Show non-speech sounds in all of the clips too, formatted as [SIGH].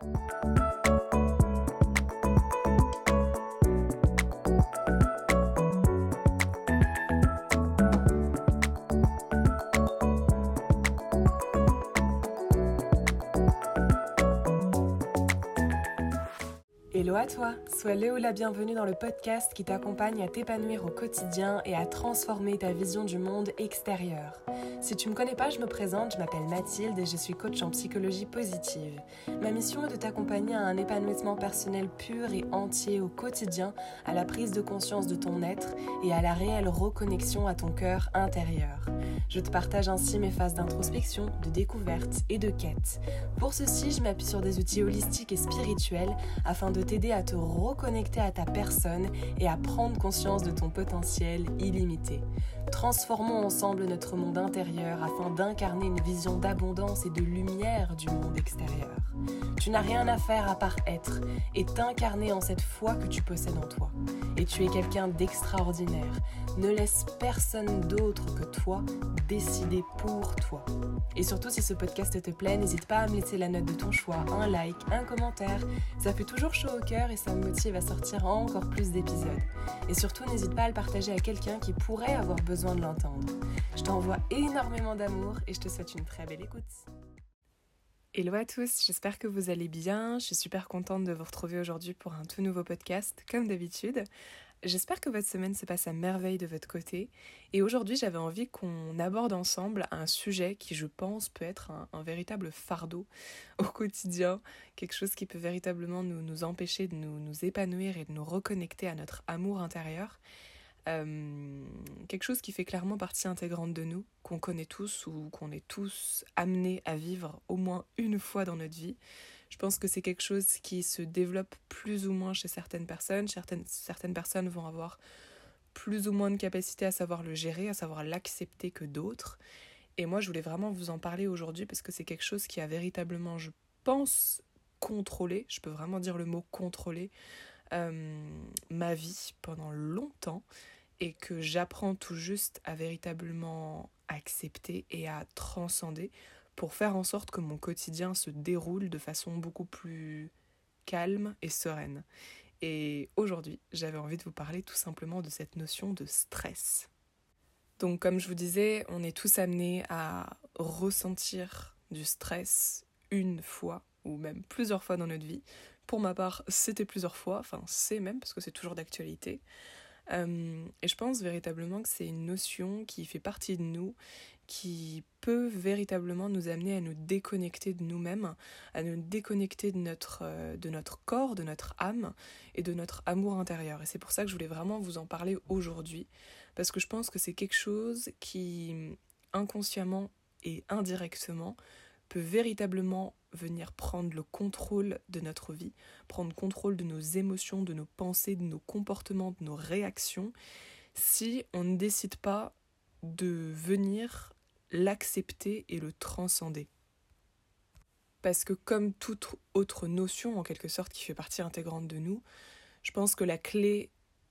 Hello à toi, sois Léo la bienvenue dans le podcast qui t'accompagne à t'épanouir au quotidien et à transformer ta vision du monde extérieur. Si tu me connais pas, je me présente, je m'appelle Mathilde et je suis coach en psychologie positive. Ma mission est de t'accompagner à un épanouissement personnel pur et entier au quotidien, à la prise de conscience de ton être et à la réelle reconnexion à ton cœur intérieur. Je te partage ainsi mes phases d'introspection, de découverte et de quête. Pour ceci, je m'appuie sur des outils holistiques et spirituels afin de t'aider à te reconnecter à ta personne et à prendre conscience de ton potentiel illimité. Transformons ensemble notre monde intérieur afin d'incarner une vision d'abondance et de lumière du monde extérieur. Tu n'as rien à faire à part être et t'incarner en cette foi que tu possèdes en toi. Et tu es quelqu'un d'extraordinaire. Ne laisse personne d'autre que toi décider pour toi. Et surtout, si ce podcast te plaît, n'hésite pas à me laisser la note de ton choix, un like, un commentaire. Ça fait toujours chaud au cœur et ça me motive à sortir encore plus d'épisodes. Et surtout, n'hésite pas à le partager à quelqu'un qui pourrait avoir besoin de l'entendre. Je t'envoie énormément d'amour et je te souhaite une très belle écoute. Hello à tous, j'espère que vous allez bien. Je suis super contente de vous retrouver aujourd'hui pour un tout nouveau podcast, comme d'habitude. J'espère que votre semaine se passe à merveille de votre côté. Et aujourd'hui, j'avais envie qu'on aborde ensemble un sujet qui, je pense, peut être un, véritable fardeau au quotidien, quelque chose qui peut véritablement nous, nous empêcher de nous, nous épanouir et de nous reconnecter à notre amour intérieur. Euh, quelque chose qui fait clairement partie intégrante de nous, qu'on connaît tous ou qu'on est tous amenés à vivre au moins une fois dans notre vie. Je pense que c'est quelque chose qui se développe plus ou moins chez certaines personnes. Certaines, certaines personnes vont avoir plus ou moins de capacité à savoir le gérer, à savoir l'accepter que d'autres. Et moi, je voulais vraiment vous en parler aujourd'hui parce que c'est quelque chose qui a véritablement, je pense, contrôlé, je peux vraiment dire le mot contrôler, euh, ma vie pendant longtemps et que j'apprends tout juste à véritablement accepter et à transcender pour faire en sorte que mon quotidien se déroule de façon beaucoup plus calme et sereine. Et aujourd'hui, j'avais envie de vous parler tout simplement de cette notion de stress. Donc comme je vous disais, on est tous amenés à ressentir du stress une fois ou même plusieurs fois dans notre vie. Pour ma part, c'était plusieurs fois, enfin c'est même parce que c'est toujours d'actualité. Euh, et je pense véritablement que c'est une notion qui fait partie de nous, qui peut véritablement nous amener à nous déconnecter de nous-mêmes, à nous déconnecter euh, de notre corps, de notre âme et de notre amour intérieur. Et c'est pour ça que je voulais vraiment vous en parler aujourd'hui, parce que je pense que c'est quelque chose qui, inconsciemment et indirectement, peut véritablement venir prendre le contrôle de notre vie, prendre contrôle de nos émotions, de nos pensées, de nos comportements, de nos réactions, si on ne décide pas de venir l'accepter et le transcender. Parce que comme toute autre notion, en quelque sorte, qui fait partie intégrante de nous, je pense que la clé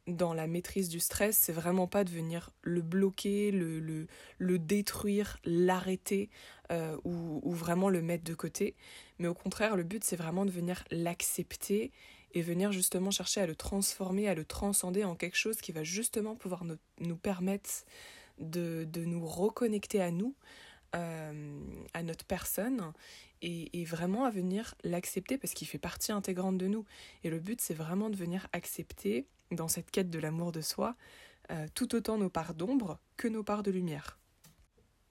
dans la maîtrise du stress, c'est vraiment pas de venir le bloquer, le, le, le détruire, l'arrêter euh, ou, ou, vraiment le mettre de côté. Mais au contraire, le but, c'est vraiment de venir l'accepter et venir justement chercher à le transformer, à le transcender en quelque chose qui va justement pouvoir nous, nous permettre de, de, nous reconnecter à nous, euh, à notre personne et, et, vraiment à venir l'accepter parce qu'il fait partie intégrante de nous. Et le but, c'est vraiment de venir accepter dans cette quête de l'amour de soi, euh, tout autant nos parts d'ombre que nos parts de lumière.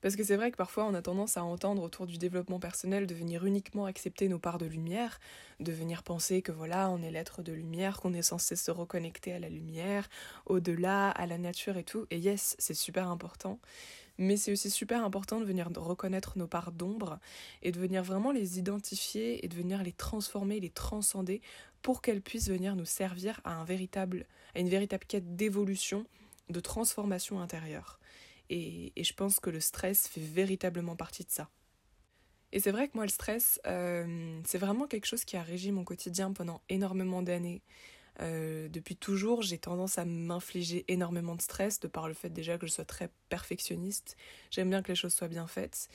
Parce que c'est vrai que parfois on a tendance à entendre autour du développement personnel de venir uniquement accepter nos parts de lumière, de venir penser que voilà, on est l'être de lumière, qu'on est censé se reconnecter à la lumière, au-delà, à la nature et tout. Et yes, c'est super important. Mais c'est aussi super important de venir reconnaître nos parts d'ombre et de venir vraiment les identifier et de venir les transformer, les transcender pour qu'elles puissent venir nous servir à, un véritable, à une véritable quête d'évolution, de transformation intérieure. Et, je pense que le stress fait véritablement partie de ça. Et c'est vrai que moi, le stress, euh, c'est vraiment quelque chose qui a régi mon quotidien pendant énormément d'années. Euh, depuis toujours, j'ai tendance à m'infliger énormément de stress, de par le fait déjà que je sois très perfectionniste. J'aime bien que les choses soient bien faites.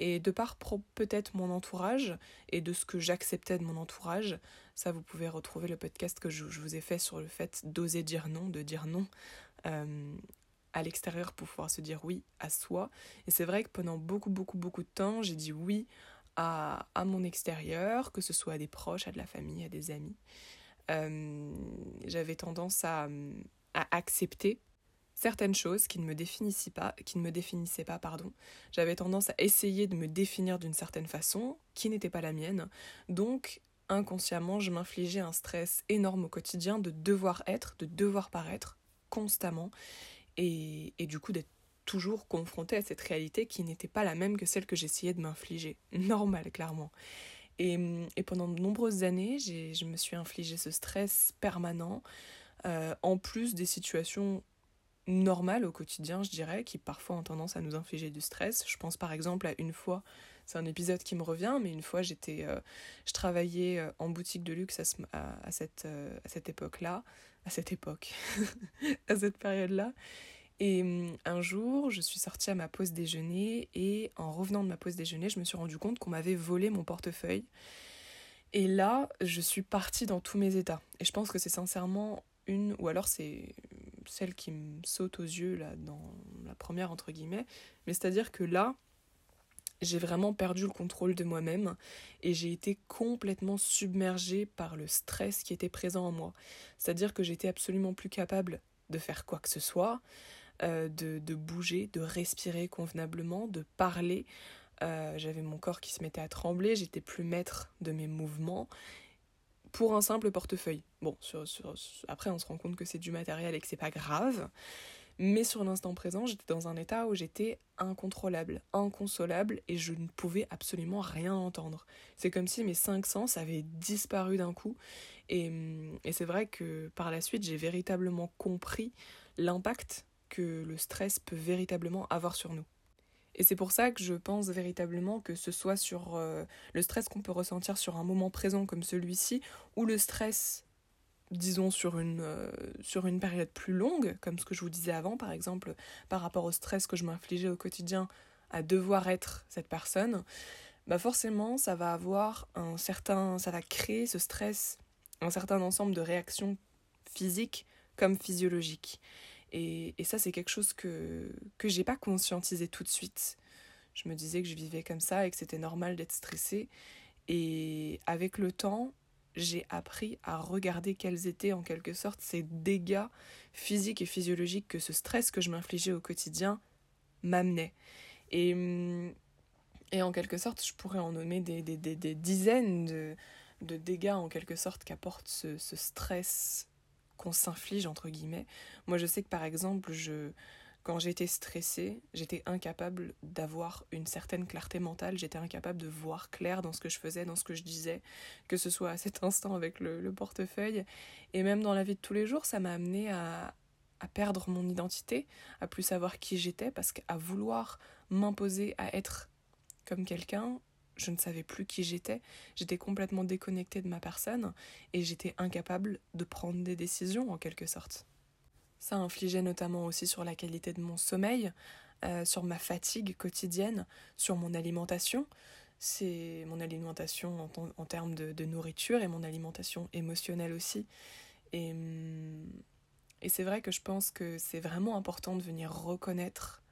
Et de par peut-être mon entourage et de ce que j'acceptais de mon entourage, ça vous pouvez retrouver le podcast que je, vous ai fait sur le fait d'oser dire non, de dire non euh, à l'extérieur pour pouvoir se dire oui à soi. Et c'est vrai que pendant beaucoup, beaucoup, beaucoup de temps, j'ai dit oui à, à, mon extérieur, que ce soit à des proches, à de la famille, à des amis. Euh, j'avais tendance à, accepter certaines choses qui ne me définissaient pas, qui ne me définissaient pas, pardon. J'avais tendance à essayer de me définir d'une certaine façon qui n'était pas la mienne. Donc inconsciemment, je m'infligeais un stress énorme au quotidien de devoir être, de devoir paraître constamment et, et du coup d'être toujours confrontée à cette réalité qui n'était pas la même que celle que j'essayais de m'infliger. [LAUGHS] Normal, clairement. Et, pendant de nombreuses années, je me suis infligé ce stress permanent, euh, en plus des situations normales au quotidien, je dirais, qui parfois ont tendance à nous infliger du stress. Je pense par exemple à une fois, c'est un épisode qui me revient, mais une fois j'étais, euh, je travaillais euh, en boutique de luxe à, cette, à cette époque-là, à cette époque, [LAUGHS] à cette période-là. Et hum, un jour, je suis sortie à ma pause déjeuner et en revenant de ma pause déjeuner, je me suis rendu compte qu'on m'avait volé mon portefeuille. Et là, je suis partie dans tous mes états. Et je pense que c'est sincèrement une, ou alors c'est celle qui me saute aux yeux là dans la première entre guillemets, mais c'est-à-dire que là, j'ai vraiment perdu le contrôle de moi-même et j'ai été complètement submergée par le stress qui était présent en moi. C'est-à-dire que j'étais absolument plus capable de faire quoi que ce soit, euh, de, bouger, de respirer convenablement, de parler. Euh, j'avais mon corps qui se mettait à trembler, j'étais plus maître de mes mouvements pour un simple portefeuille. Bon, après on se rend compte que c'est du matériel et que c'est pas grave, mais sur l'instant présent, j'étais dans un état où j'étais incontrôlable, inconsolable et je ne pouvais absolument rien entendre. C'est comme si mes cinq sens avaient disparu d'un coup et, et c'est vrai que par la suite, j'ai véritablement compris l'impact que le stress peut véritablement avoir sur nous. Et c'est pour ça que je pense véritablement que ce soit sur euh, le stress qu'on peut ressentir sur un moment présent comme celui-ci, ou le stress, disons, sur une, euh, sur une période plus longue, comme ce que je vous disais avant, par exemple, par rapport au stress que je m'infligeais au quotidien à devoir être cette personne, bah forcément, ça va avoir un certain. ça va créer ce stress, un certain ensemble de réactions physiques comme physiologiques. Et, ça, c'est quelque chose que, que j'ai pas conscientisé tout de suite. Je me disais que je vivais comme ça et que c'était normal d'être stressée. Et avec le temps, j'ai appris à regarder quels étaient en quelque sorte ces dégâts physiques et physiologiques que ce stress que je m'infligeais au quotidien m'amenait. Et, et en quelque sorte, je pourrais en nommer des, des, des, des dizaines de, de dégâts en quelque sorte qu'apporte ce, ce stress qu'on s'inflige entre guillemets. Moi je sais que par exemple, je quand j'étais stressée, j'étais incapable d'avoir une certaine clarté mentale, j'étais incapable de voir clair dans ce que je faisais, dans ce que je disais, que ce soit à [LAUGHS] cet instant avec le, le portefeuille, et même dans la vie de tous les jours, ça m'a amené à perdre mon identité, à plus savoir qui j'étais, parce qu'à vouloir m'imposer à être comme quelqu'un, je ne savais plus qui j'étais, j'étais complètement déconnectée de ma personne et j'étais incapable de prendre des décisions en quelque sorte. Ça infligeait notamment aussi sur la qualité de mon sommeil, euh, sur ma fatigue quotidienne, sur mon alimentation. C'est mon alimentation en, termes de, nourriture et mon alimentation émotionnelle aussi. Et, hum, et c'est vrai que je pense que c'est vraiment important de venir reconnaître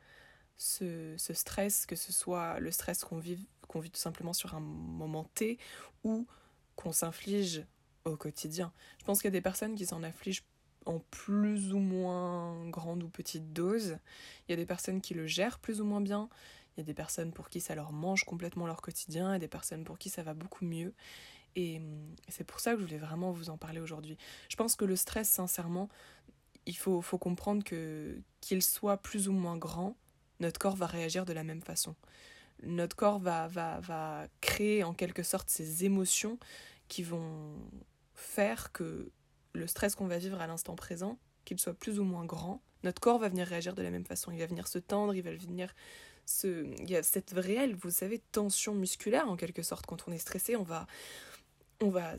ce, ce stress, que ce soit le stress qu'on vit qu'on vit tout simplement sur un moment T ou qu'on s'inflige au quotidien. Je pense qu'il y a des personnes qui s'en affligent en plus ou moins grande ou petite dose. Il y a des personnes qui le gèrent plus ou moins bien. Il y a des personnes pour qui ça leur mange complètement leur quotidien et des personnes pour qui ça va beaucoup mieux. Et c'est pour ça que je voulais vraiment vous en parler aujourd'hui. Je pense que le stress, sincèrement, il faut, faut comprendre que qu'il soit plus ou moins grand, notre corps va réagir de la même façon notre corps va, va, va créer en quelque sorte ces émotions qui vont faire que le stress qu'on va vivre à l'instant présent, qu'il soit plus ou moins grand, notre corps va venir réagir de la même façon. Il va venir se tendre, il va venir se... Il y a cette réelle, vous savez, tension musculaire en quelque sorte. Quand on est stressé, on va, on va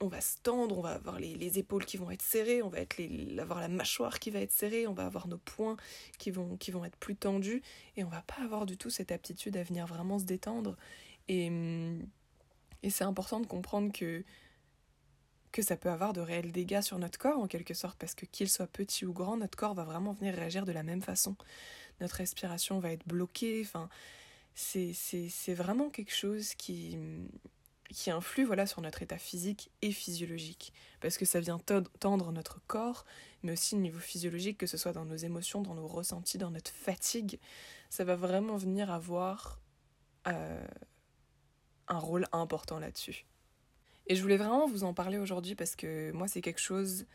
on va se tendre, on va avoir les, épaules qui vont être serrées, on va être avoir la mâchoire qui va être serrée, on va avoir nos poings qui vont, qui vont être plus tendus, et on va pas avoir du tout cette aptitude à venir vraiment se détendre. Et, et c'est important de comprendre que, que ça peut avoir de réels dégâts sur notre corps en quelque sorte, parce que qu'il soit petit ou grand, notre corps va vraiment venir réagir de la même façon. Notre respiration va être bloquée, enfin, c'est vraiment quelque chose qui, qui influe voilà, sur notre état physique et physiologique. Parce que ça vient tendre notre corps, mais aussi au niveau physiologique, que ce soit dans nos émotions, dans nos ressentis, dans notre fatigue. Ça va vraiment venir avoir euh, un rôle important là-dessus. Et je voulais vraiment vous en parler aujourd'hui parce que moi, c'est quelque chose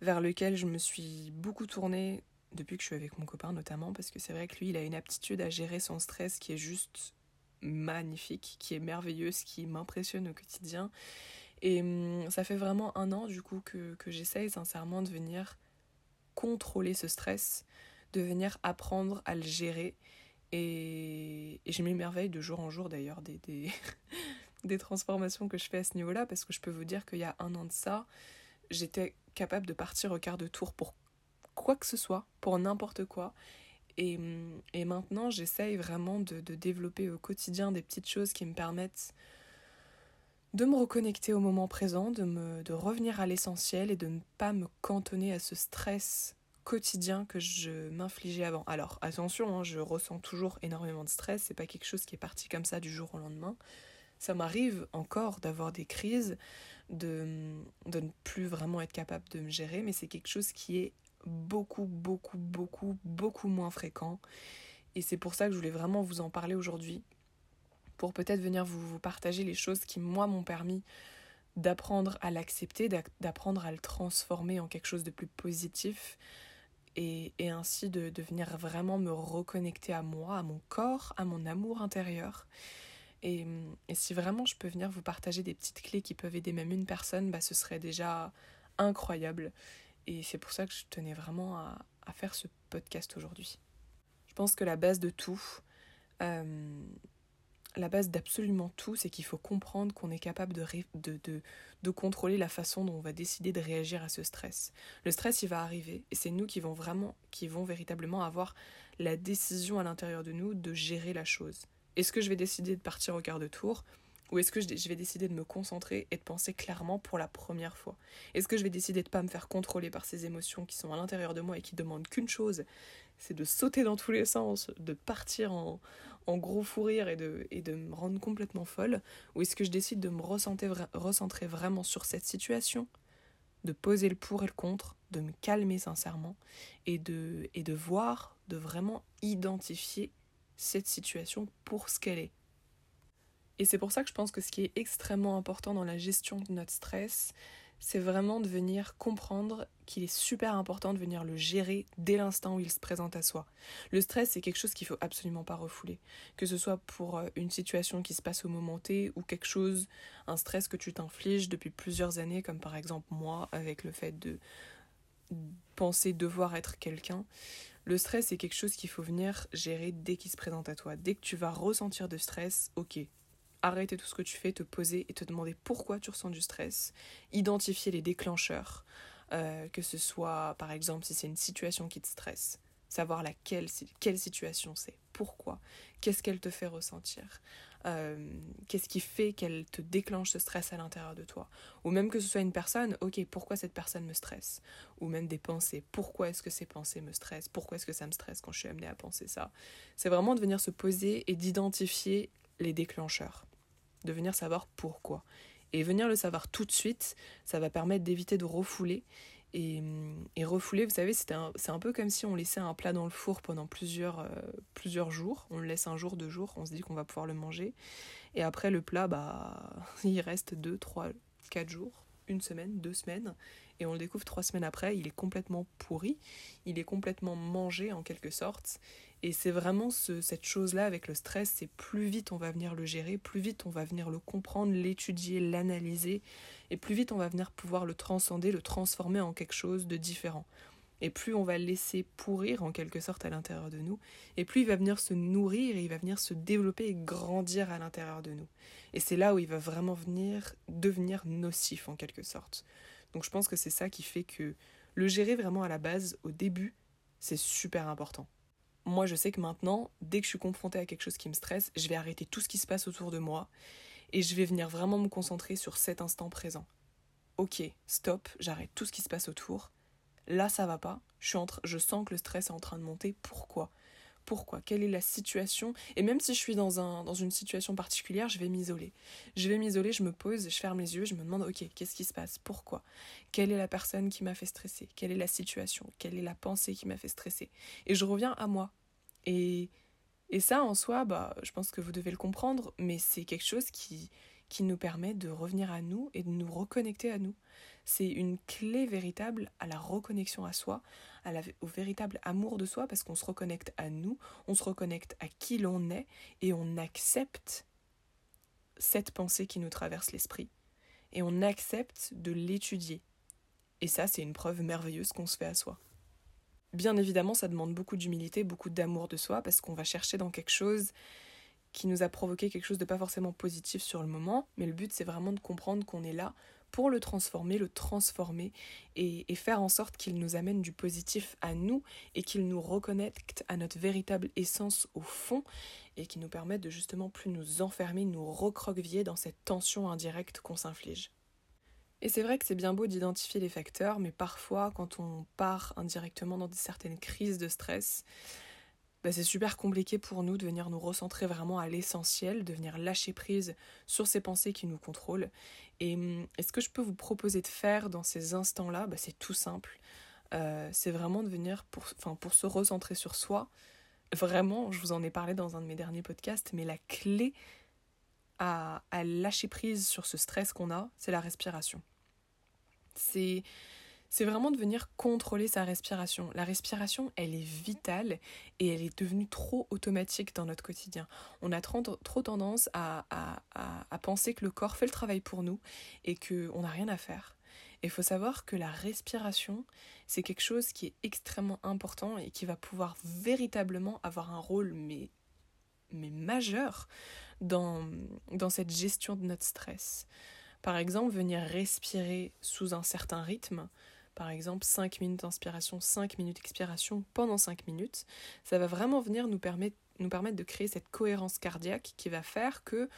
vers lequel je me suis beaucoup tournée depuis que je suis avec mon copain notamment, parce que c'est vrai que lui, il a une aptitude à gérer son stress qui est juste magnifique, qui est merveilleuse, qui m'impressionne au quotidien. Et hum, ça fait vraiment un an du coup que, que j'essaye sincèrement de venir contrôler ce stress, de venir apprendre à le gérer. Et, je m'émerveille de jour en jour d'ailleurs des, [LAUGHS] des, transformations que je fais à ce niveau-là, parce que je peux vous dire qu'il y a un an de ça, j'étais capable de partir au quart de tour pour quoi que ce soit, pour n'importe quoi. Et, maintenant, j'essaye vraiment de, de, développer au quotidien des petites choses qui me permettent de me reconnecter au moment présent, de, me, de revenir à l'essentiel et de ne pas me cantonner à ce stress quotidien que je m'infligeais avant. Alors attention, hein, je ressens toujours énormément de stress, c'est pas quelque chose qui est parti comme ça du jour au lendemain. Ça m'arrive encore d'avoir des crises, de, de ne plus vraiment être capable de me gérer, mais c'est quelque chose qui est beaucoup, beaucoup, beaucoup, beaucoup moins fréquent. Et c'est pour ça que je voulais vraiment vous en parler aujourd'hui, pour peut-être venir vous, partager les choses qui, moi, m'ont permis d'apprendre à l'accepter, d'apprendre à le transformer en quelque chose de plus positif, et, ainsi de, de, venir vraiment me reconnecter à moi, à mon corps, à mon amour intérieur. Et, et, si vraiment je peux venir vous partager des petites clés qui peuvent aider même une personne, bah, ce serait déjà incroyable. Et c'est pour ça que je tenais vraiment à, faire ce podcast aujourd'hui. Je pense que la base de tout, euh, la base d'absolument tout, c'est qu'il faut comprendre qu'on est capable de, de, de, de, contrôler la façon dont on va décider de réagir à ce stress. Le stress, il va arriver, et c'est nous qui vont vraiment, qui vont véritablement avoir la décision à l'intérieur de nous de gérer la chose. Est-ce que je vais décider de partir au quart de tour? Ou est-ce que je vais décider de me concentrer et de penser clairement pour la première fois? Est-ce que je vais décider de ne pas me faire contrôler par ces émotions qui sont à l'intérieur de moi et qui demandent qu'une chose, c'est de sauter dans tous les sens, de partir en, gros fou rire et de, me rendre complètement folle? Ou est-ce que je décide de me recentrer vraiment sur cette situation de poser le pour et le contre, de me calmer sincèrement et de voir, de vraiment identifier cette situation pour ce qu'elle est? Et c'est pour ça que je pense que ce qui est extrêmement important dans la gestion de notre stress, c'est vraiment de venir comprendre qu'il est super important de venir le gérer dès l'instant où il se présente à soi. Le stress, c'est quelque chose qu'il faut absolument pas refouler. Que ce soit pour euh, une situation qui se passe au moment T ou quelque chose, un stress que tu t'infliges depuis plusieurs années, comme par exemple moi, avec le fait de penser devoir être quelqu'un. Le stress, c'est quelque chose qu'il faut venir gérer dès qu'il se présente à toi. Dès que tu vas ressentir de stress, ok, arrêter tout ce que tu fais, te poser et te demander pourquoi tu ressens du stress, identifier les déclencheurs, euh, que ce soit par exemple si c'est une situation qui te stresse, savoir laquelle, quelle situation c'est, pourquoi, qu'est-ce qu'elle te fait ressentir, euh, qu'est-ce qui fait qu'elle te déclenche ce stress à l'intérieur de toi, ou même que ce soit une personne, ok, pourquoi cette personne me stresse, ou même des pensées, pourquoi est-ce que ces pensées me stressent, pourquoi est-ce que ça me stresse quand je suis amenée à penser ça? C'est vraiment de venir se poser et d'identifier les déclencheurs de venir savoir pourquoi. Et venir le savoir tout de suite, ça va permettre d'éviter de refouler. Et, et refouler, vous savez, c'est un, un, peu comme si on laissait un plat dans le four pendant plusieurs, euh, plusieurs jours. On le laisse un jour, deux jours, on se dit qu'on va pouvoir le manger. Et après, le plat, bah, [LAUGHS] il reste deux, trois, quatre jours, une semaine, deux semaines. Et on le découvre trois semaines après, il est complètement pourri, il est complètement mangé en quelque sorte. Et c'est vraiment ce, cette chose-là avec le stress, c'est plus vite on va venir le gérer, plus vite on va venir le comprendre, l'étudier, l'analyser, et plus vite on va venir pouvoir le transcender, le transformer en quelque chose de différent. Et plus on va le laisser pourrir en quelque sorte à l'intérieur de nous, et plus il va venir se nourrir et il va venir se développer et grandir à l'intérieur de nous. Et c'est là où il va vraiment venir devenir nocif en quelque sorte. Donc je pense que c'est ça qui fait que le gérer vraiment à la base, au début, c'est super important. Moi, je sais que maintenant, dès que je suis confrontée à quelque chose qui me stresse, je vais arrêter tout ce qui se passe autour de moi et je vais venir vraiment me concentrer sur cet instant présent. Ok, stop, j'arrête tout ce qui se passe autour. Là, ça va pas. Je, je sens que le stress est en train de monter. Pourquoi? Pourquoi Quelle est la situation. Et même si je suis dans, un, dans une situation particulière, je vais m'isoler. Je vais m'isoler, je me pose, je ferme les yeux, je me demande, ok, qu'est-ce qui se passe? Pourquoi? Quelle est la personne qui m'a fait stresser? Quelle est la situation? Quelle est la pensée qui m'a fait stresser? Et je reviens à moi. Et, et ça, en soi, bah, je pense que vous devez le comprendre, mais c'est quelque chose qui, qui nous permet de revenir à nous et de nous reconnecter à nous. C'est une clé véritable à la reconnexion à soi, au véritable amour de soi, parce qu'on se reconnecte à nous, on se reconnecte à qui l'on est, et on accepte cette pensée qui nous traverse l'esprit, et on accepte de l'étudier. Et ça, c'est une preuve merveilleuse qu'on se fait à soi. Bien évidemment, ça demande beaucoup d'humilité, beaucoup d'amour de soi, parce qu'on va chercher dans quelque chose qui nous a provoqué quelque chose de pas forcément positif sur le moment, mais le but c'est vraiment de comprendre qu'on est là pour le transformer, le transformer et, faire en sorte qu'il nous amène du positif à nous et qu'il nous reconnecte à notre véritable essence au fond et qui nous permette de justement plus nous enfermer, nous recroqueviller dans cette tension indirecte qu'on s'inflige. Et c'est vrai que c'est bien beau d'identifier les facteurs, mais parfois quand on part indirectement dans certaines crises de stress, bah, c'est super compliqué pour nous de venir nous recentrer vraiment à l'essentiel, de venir lâcher prise sur ces pensées qui nous contrôlent. Et, hum, ce que je peux vous proposer de faire dans ces instants-là, bah, c'est tout simple. Euh, c'est vraiment de venir pour, pour se recentrer sur soi. Vraiment, je vous en ai parlé dans un de mes derniers podcasts, mais la clé à, à lâcher prise sur ce stress qu'on a, c'est la respiration. C'est c'est vraiment de venir contrôler sa respiration. La respiration, elle est vitale et elle est devenue trop automatique dans notre quotidien. On a trop, tendance à, penser que le corps fait le travail pour nous et qu'on n'a rien à faire. Il faut savoir que la respiration, c'est quelque chose qui est extrêmement important et qui va pouvoir véritablement avoir un rôle mais, mais majeur dans, dans cette gestion de notre stress. Par exemple, venir respirer sous un certain rythme, par exemple 5 minutes d'inspiration, 5 minutes d'expiration pendant 5 minutes, ça va vraiment venir nous permettre, nous permettre de créer cette cohérence cardiaque qui va faire que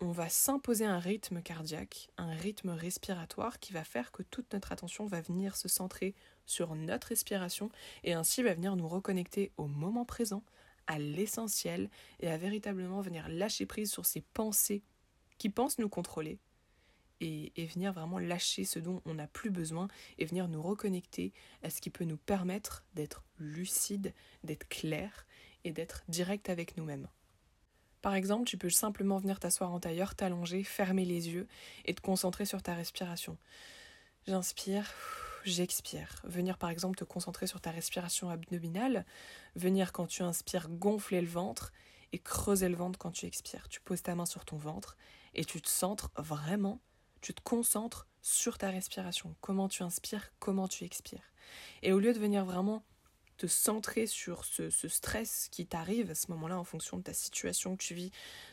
on va s'imposer un rythme cardiaque, un rythme respiratoire qui va faire que toute notre attention va venir se centrer sur notre respiration et ainsi va venir nous reconnecter au moment présent, à l'essentiel et à véritablement venir lâcher prise sur ces pensées qui pensent nous contrôler et, venir vraiment lâcher ce dont on n'a plus besoin et venir nous reconnecter à ce qui peut nous permettre d'être lucide, d'être clair et d'être direct avec nous-mêmes. Par exemple, tu peux simplement venir t'asseoir en tailleur, t'allonger, fermer les yeux et te concentrer sur ta respiration. J'inspire, j'expire. Venir par exemple te concentrer sur ta respiration abdominale. Venir quand tu inspires gonfler le ventre et creuser le ventre quand tu expires. Tu poses ta main sur ton ventre et tu te centres vraiment tu te concentres sur ta respiration, comment tu inspires, comment tu expires. Et au lieu de venir vraiment te centrer sur ce, stress qui t'arrive à ce moment-là en fonction de ta situation que tu vis,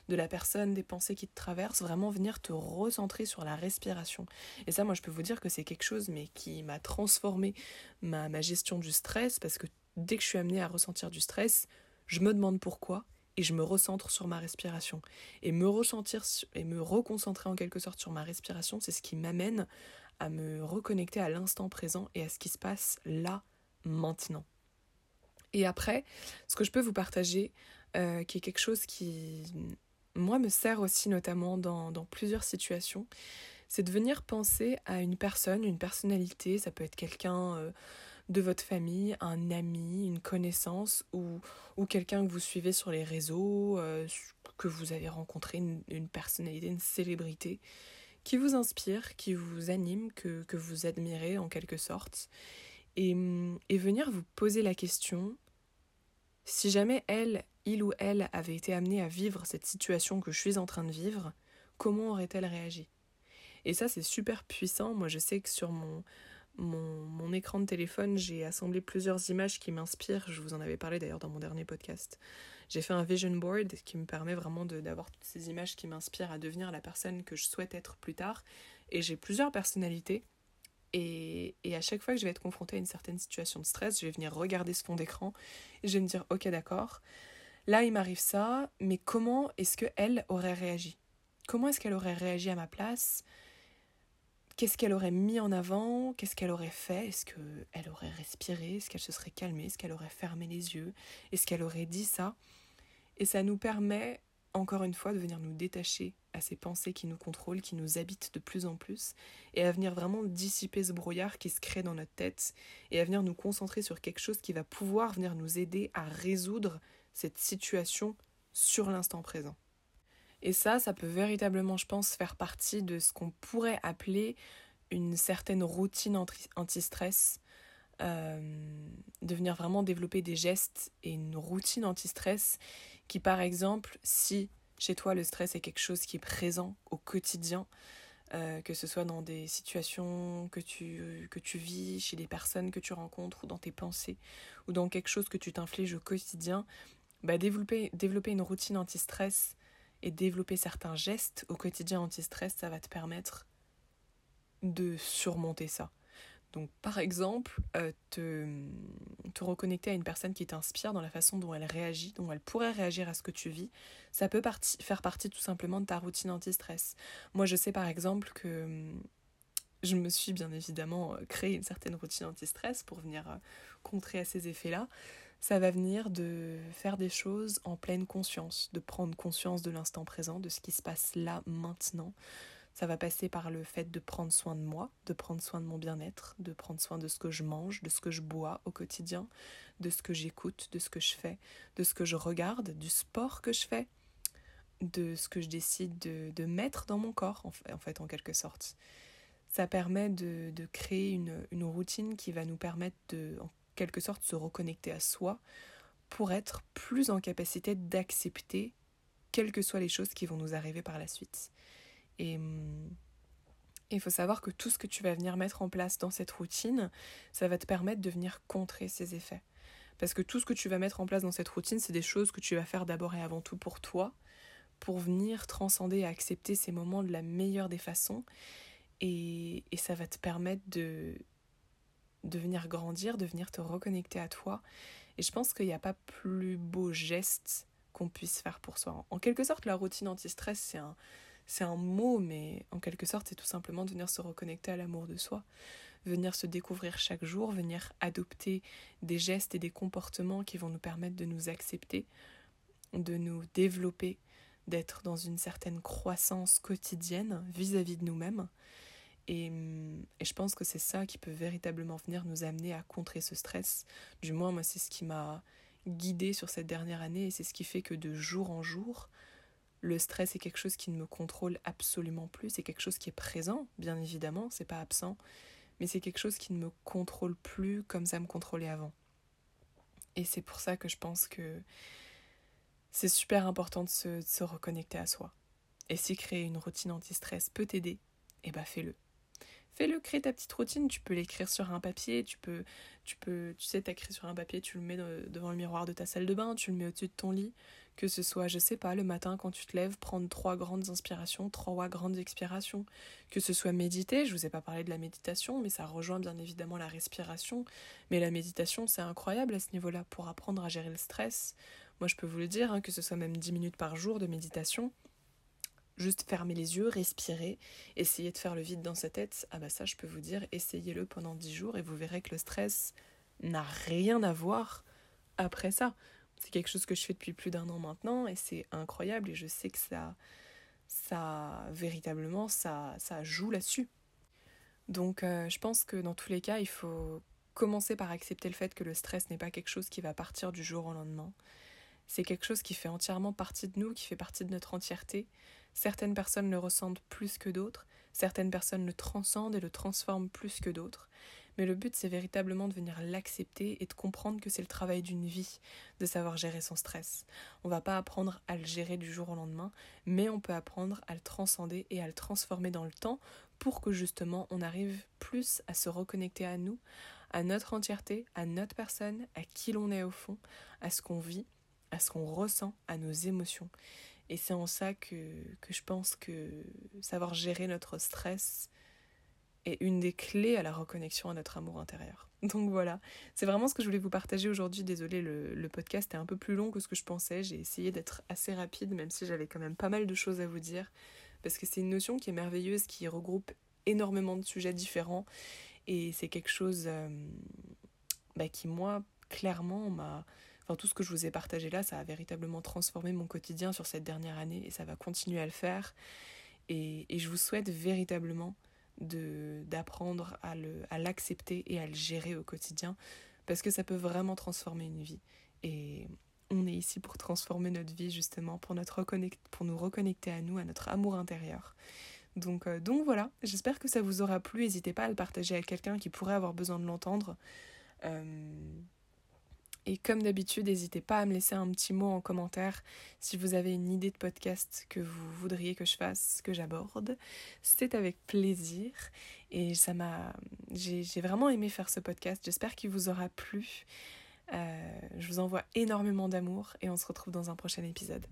de la personne, des pensées qui te traversent, vraiment venir te recentrer sur la respiration. Et ça, moi, je peux vous dire que c'est quelque chose mais qui m'a transformé ma, ma gestion du stress parce que dès que je suis amenée à ressentir du stress, je me demande pourquoi et je me recentre sur ma respiration. Et me ressentir et me reconcentrer en quelque sorte sur ma respiration, c'est ce qui m'amène à me reconnecter à l'instant présent et à ce qui se passe là, maintenant. Et après, ce que je peux vous partager, euh, qui est quelque chose qui, moi, me sert aussi notamment dans, dans plusieurs situations, c'est de venir penser à une personne, une personnalité, ça peut être quelqu'un... Euh, de votre famille, un ami, une connaissance ou, ou quelqu'un que vous suivez sur les réseaux, euh, que vous avez rencontré, une, personnalité, une célébrité qui vous inspire, qui vous anime, que, que vous admirez en quelque sorte, et, et venir vous poser la question, si jamais elle, il ou elle avait été amené à vivre cette situation que je suis en train de vivre, comment aurait-elle réagi? Et ça, c'est super puissant. Moi, je sais que sur mon, mon, mon écran de téléphone, j'ai assemblé plusieurs images qui m'inspirent. Je vous en avais parlé d'ailleurs dans mon dernier podcast. J'ai fait un vision board qui me permet vraiment d'avoir toutes ces images qui m'inspirent à devenir la personne que je souhaite être plus tard. Et j'ai plusieurs personnalités. Et, et, à chaque fois que je vais être confrontée à une certaine situation de stress, je vais venir regarder ce fond d'écran et je vais me dire ok d'accord, là il m'arrive ça, mais comment est-ce qu'elle aurait réagi? Comment est-ce qu'elle aurait réagi à ma place? Qu'est-ce qu'elle aurait mis en avant Qu'est-ce qu'elle aurait fait? Est-ce qu'elle aurait respiré? Est-ce qu'elle se serait calmée? Est-ce qu'elle aurait fermé les yeux? Est-ce qu'elle aurait dit ça? Et ça nous permet, encore une fois, de venir nous détacher à ces pensées qui nous contrôlent, qui nous habitent de plus en plus, et à venir vraiment dissiper ce brouillard qui se crée dans notre tête, et à venir nous concentrer sur quelque chose qui va pouvoir venir nous aider à résoudre cette situation sur l'instant présent. Et ça, ça peut véritablement, je pense, faire partie de ce qu'on pourrait appeler une certaine routine anti-stress, euh, de venir vraiment développer des gestes et une routine anti-stress qui, par exemple, si chez toi le stress est quelque chose qui est présent au quotidien, euh, que ce soit dans des situations que tu, que tu vis, chez les personnes que tu rencontres, ou dans tes pensées, ou dans quelque chose que tu t'infliges au quotidien, bah développer, développer une routine anti-stress et développer certains gestes au quotidien anti-stress, ça va te permettre de surmonter ça. Donc par exemple, euh, te, te, reconnecter à une personne qui t'inspire dans la façon dont elle réagit, dont elle pourrait réagir à ce que tu vis, ça peut faire partie tout simplement de ta routine anti-stress. Moi je sais par exemple que hum, je me suis bien évidemment euh, créé une certaine routine anti-stress pour venir euh, contrer à ces effets-là ça va venir de faire des choses en pleine conscience, de prendre conscience de l'instant présent, de ce qui se passe là maintenant. Ça va passer par le fait de prendre soin de moi, de prendre soin de mon bien-être, de prendre soin de ce que je mange, de ce que je bois au quotidien, de ce que j'écoute, de ce que je fais, de ce que je regarde, du sport que je fais, de ce que je décide de, mettre dans mon corps, en fait, en, quelque sorte. Ça permet de, créer une, routine qui va nous permettre de, quelque sorte se reconnecter à soi pour être plus en capacité d'accepter quelles que soient les choses qui vont nous arriver par la suite. Et hum, il faut savoir que tout ce que tu vas venir mettre en place dans cette routine, ça va te permettre de venir contrer ces effets. Parce que tout ce que tu vas mettre en place dans cette routine, c'est des choses que tu vas faire d'abord et avant tout pour toi, pour venir transcender et accepter ces moments de la meilleure des façons. Et, et ça va te permettre de, de venir grandir, de venir te reconnecter à toi. Et je pense qu'il n'y a pas plus beau geste qu'on puisse faire pour soi. En quelque sorte, la routine anti-stress, c'est un, c'est un mot, mais en quelque sorte, c'est tout simplement de venir se reconnecter à l'amour de soi, venir se découvrir chaque jour, venir adopter des gestes et des comportements qui vont nous permettre de nous accepter, de nous développer, d'être dans une certaine croissance quotidienne vis-à-vis de nous-mêmes. Et, je pense que c'est ça qui peut véritablement venir nous amener à contrer ce stress. Du moins, moi, c'est ce qui m'a guidée sur cette dernière année et c'est ce qui fait que de jour en jour, le stress est quelque chose qui ne me contrôle absolument plus. C'est quelque chose qui est présent, bien évidemment, c'est pas absent, mais c'est quelque chose qui ne me contrôle plus comme ça me contrôlait avant. Et c'est pour ça que je pense que c'est super important de se, reconnecter à soi. Et si créer une routine anti-stress peut t'aider, eh ben fais-le. Fais-le, crée ta petite routine, tu peux l'écrire sur un papier, tu peux, tu peux, tu sais, t'écris sur un papier, tu le mets devant le miroir de ta salle de bain, tu le mets au-dessus de ton lit, que ce soit, je sais pas, le matin quand tu te lèves, prendre trois grandes inspirations, trois grandes expirations, que ce soit méditer, je vous ai pas parlé de la méditation, mais ça rejoint bien évidemment la respiration, mais la méditation c'est incroyable à ce niveau-là pour apprendre à gérer le stress. Moi je peux vous le dire, hein, que ce soit même dix minutes par jour de méditation, Juste fermer les yeux, respirer, essayer de faire le vide dans sa tête. Ah bah ça, je peux vous dire, essayez-le pendant 10 jours et vous verrez que le stress n'a rien à voir après ça. C'est quelque chose que je fais depuis plus d'un an maintenant et c'est incroyable et je sais que ça, ça véritablement, ça, ça joue là-dessus. Donc euh, je pense que dans tous les cas, il faut commencer par accepter le fait que le stress n'est pas quelque chose qui va partir du jour au lendemain. C'est quelque chose qui fait entièrement partie de nous, qui fait partie de notre entièreté. Certaines personnes le ressentent plus que d'autres, certaines personnes le transcendent et le transforment plus que d'autres. Mais le but, c'est véritablement de venir l'accepter et de comprendre que c'est le travail d'une vie de savoir gérer son stress. On va pas apprendre à le gérer du jour au lendemain, mais on peut apprendre à le transcender et à le transformer dans le temps pour que justement on arrive plus à se reconnecter à nous, à notre entièreté, à notre personne, à qui l'on est au fond, à ce qu'on vit, à ce qu'on ressent, à nos émotions. Et c'est en ça que, que je pense que savoir gérer notre stress est une des clés à la reconnexion à notre amour intérieur. [LAUGHS] Donc voilà, c'est vraiment ce que je voulais vous partager aujourd'hui. Désolée, le, podcast est un peu plus long que ce que je pensais. J'ai essayé d'être assez rapide, même si j'avais quand même pas mal de choses à vous dire. Parce que c'est une notion qui est merveilleuse, qui regroupe énormément de sujets différents. Et c'est quelque chose euh, bah, qui, moi, clairement, m'a... Tout ce que je vous ai partagé là, ça a véritablement transformé mon quotidien sur cette dernière année et ça va continuer à le faire. Et, je vous souhaite véritablement d'apprendre à l'accepter et à le gérer au quotidien parce que ça peut vraiment transformer une vie. Et on est ici pour transformer notre vie justement pour nous reconnecter à nous à notre amour intérieur. Donc euh, donc voilà j'espère que ça vous aura plu. N'hésitez pas à le partager à quelqu'un qui pourrait avoir besoin de l'entendre. Euh, et comme d'habitude, n'hésitez pas à me laisser un petit mot en commentaire si vous avez une idée de podcast que vous voudriez que je fasse, que j'aborde. C'est avec plaisir. Et ça m'a. J'ai vraiment aimé faire ce podcast. J'espère qu'il vous aura plu. Euh, je vous envoie énormément d'amour et on se retrouve dans un prochain épisode.